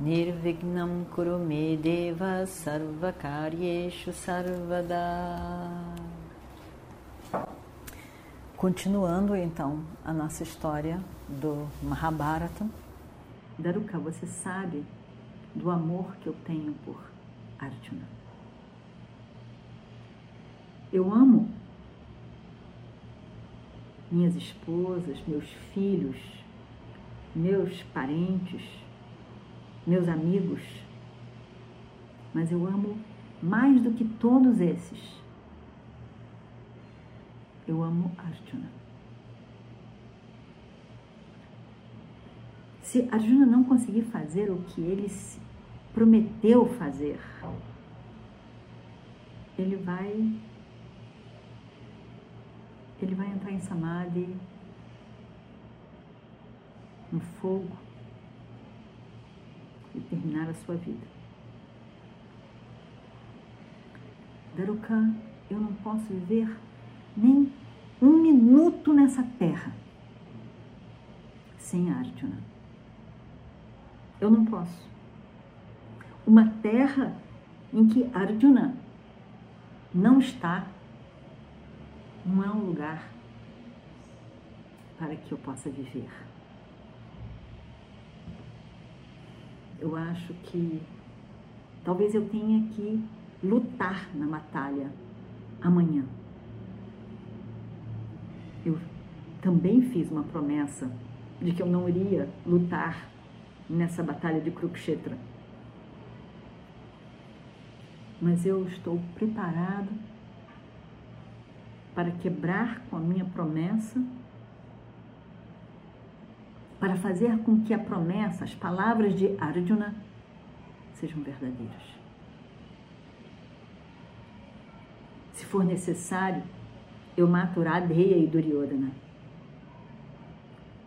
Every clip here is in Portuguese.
Nirvignam Kurume Deva Sarvakaryeshu Sarvada Continuando então a nossa história do Mahabharata. Daruka, você sabe do amor que eu tenho por Arjuna. Eu amo minhas esposas, meus filhos, meus parentes, meus amigos, mas eu amo mais do que todos esses eu amo Arjuna. Se Arjuna não conseguir fazer o que ele prometeu fazer, ele vai ele vai entrar em samadhi no fogo e terminar a sua vida. Daruka, eu não posso viver nem um minuto nessa terra sem Arjuna. Eu não posso. Uma terra em que Arjuna não está, não é um lugar para que eu possa viver. Eu acho que talvez eu tenha que lutar na batalha amanhã eu também fiz uma promessa de que eu não iria lutar nessa batalha de Kurukshetra. Mas eu estou preparado para quebrar com a minha promessa, para fazer com que a promessa, as palavras de Arjuna, sejam verdadeiras. Se for necessário, eu mato Radheya e Duryodhana.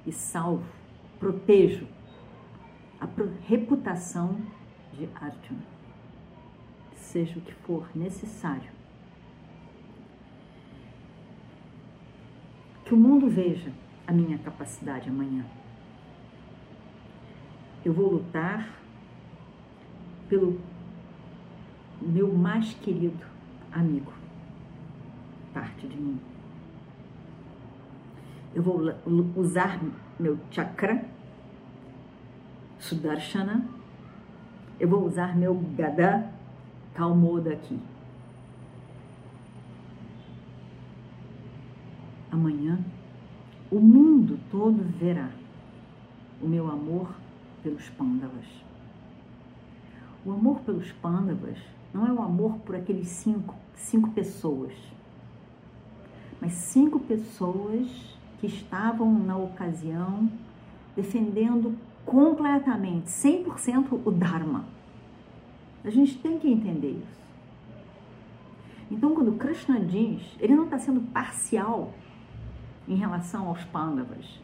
E salvo, protejo a reputação de Arjuna. Seja o que for necessário. Que o mundo veja a minha capacidade amanhã. Eu vou lutar pelo meu mais querido amigo parte de mim. Eu vou usar meu chakra, Sudarshana, eu vou usar meu Gada Kalmoda aqui. Amanhã, o mundo todo verá o meu amor pelos Pandavas. O amor pelos Pandavas não é o amor por aqueles cinco, cinco pessoas mas cinco pessoas que estavam na ocasião defendendo completamente, 100% o Dharma. A gente tem que entender isso. Então, quando Krishna diz, ele não está sendo parcial em relação aos Pandavas.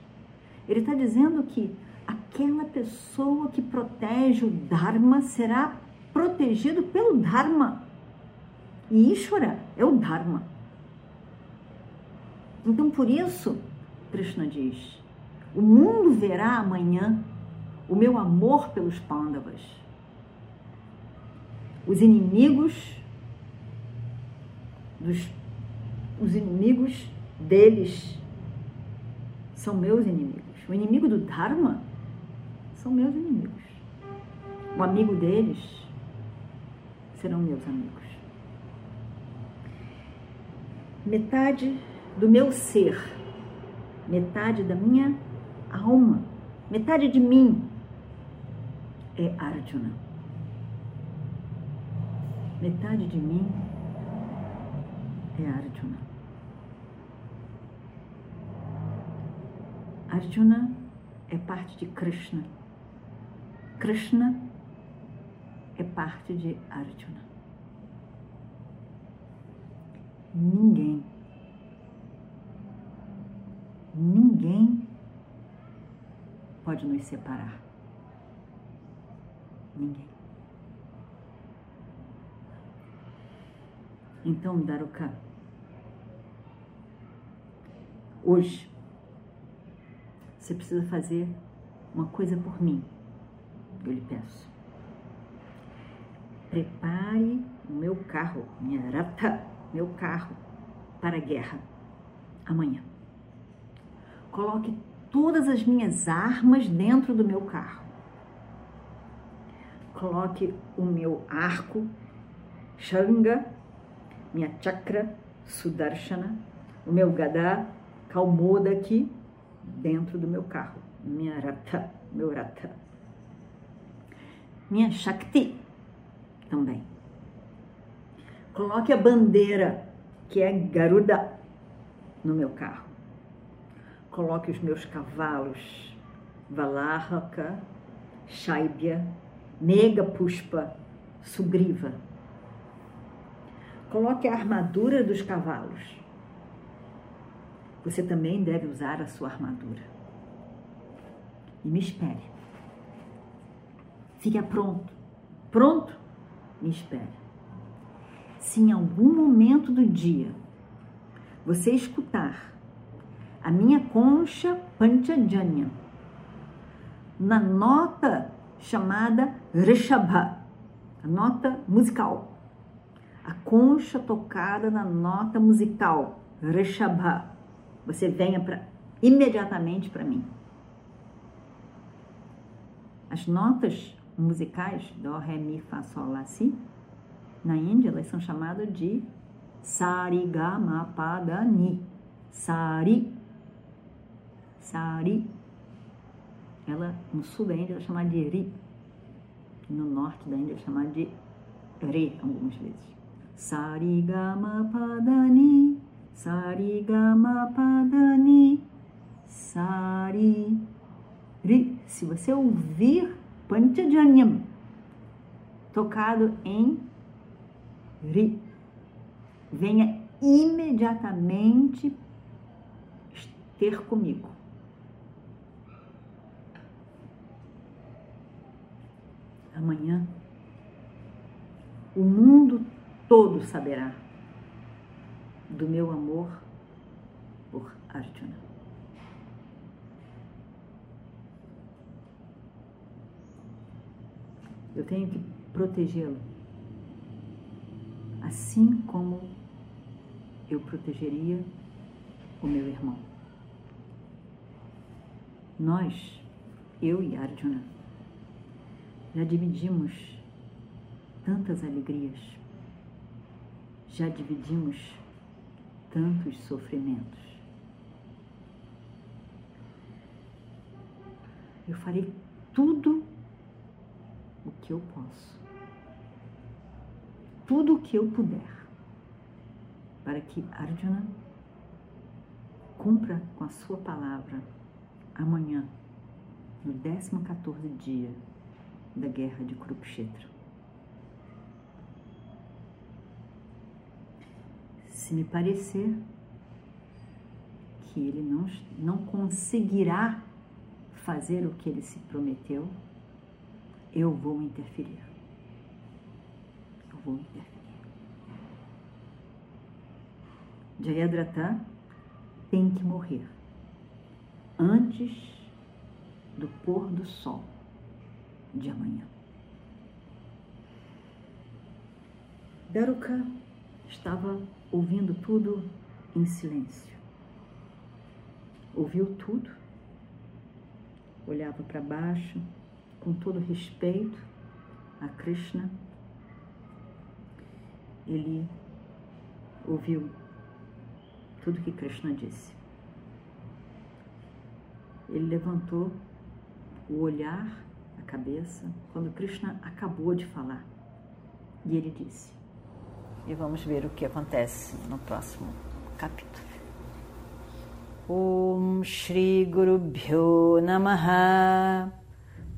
Ele está dizendo que aquela pessoa que protege o Dharma será protegido pelo Dharma. E Ishvara é o Dharma. Então, por isso, Krishna diz: o mundo verá amanhã o meu amor pelos Pandavas. Os inimigos dos os inimigos deles são meus inimigos. O inimigo do Dharma são meus inimigos. O amigo deles serão meus amigos. Metade do meu ser, metade da minha alma, metade de mim é Arjuna. Metade de mim é Arjuna. Arjuna é parte de Krishna. Krishna é parte de Arjuna. Ninguém, ninguém pode nos separar. Ninguém. Então, Daruka, hoje, você precisa fazer uma coisa por mim, eu lhe peço. Prepare o meu carro, minha rata, meu carro, para a guerra amanhã. Coloque todas as minhas armas dentro do meu carro. Coloque o meu arco, Shanga, minha chakra Sudarshana, o meu Gada Kalmoda aqui dentro do meu carro, minha Rata, meu Rata. Minha Shakti também. Coloque a bandeira, que é Garuda, no meu carro. Coloque os meus cavalos, Valahaka, Shaibya, Mega Pushpa, Sugriva Coloque a armadura dos cavalos. Você também deve usar a sua armadura. E me espere. Fique pronto. Pronto? Me espere. Se em algum momento do dia você escutar a minha concha Panchajanya na nota chamada Rishabha, a nota musical, a concha tocada na nota musical, Rishabha. Você venha pra, imediatamente para mim. As notas musicais, Dó, Ré, Mi, Fá, Sol, Lá, Si, na Índia elas são chamadas de Sari, Ga, Ma, Pa, Da, Ni. Sari. Sari. Ela, no sul da Índia, é chamada de Ri. No norte da Índia, é chamada de Re, algumas vezes. Sarigama Padani, Sarigama Padani, Sari. Ri. Se você ouvir Panchajanyam tocado em Ri, venha imediatamente ter comigo. Amanhã, o mundo todo saberá do meu amor por Arjuna. Eu tenho que protegê-lo, assim como eu protegeria o meu irmão. Nós, eu e Arjuna, já dividimos tantas alegrias já dividimos tantos sofrimentos. Eu farei tudo que eu posso, tudo o que eu puder, para que Arjuna cumpra com a sua palavra amanhã, no 14 dia da guerra de Kurukshetra. se me parecer que ele não, não conseguirá fazer o que ele se prometeu, eu vou interferir. Eu vou interferir. Jayadratha tem que morrer antes do pôr do sol de amanhã. Daruka estava ouvindo tudo em silêncio. Ouviu tudo, olhava para baixo com todo respeito a Krishna. Ele ouviu tudo que Krishna disse. Ele levantou o olhar, a cabeça, quando Krishna acabou de falar. E ele disse: e vamos ver o que acontece no próximo capítulo. Om Shri Guru Bhyo Namaha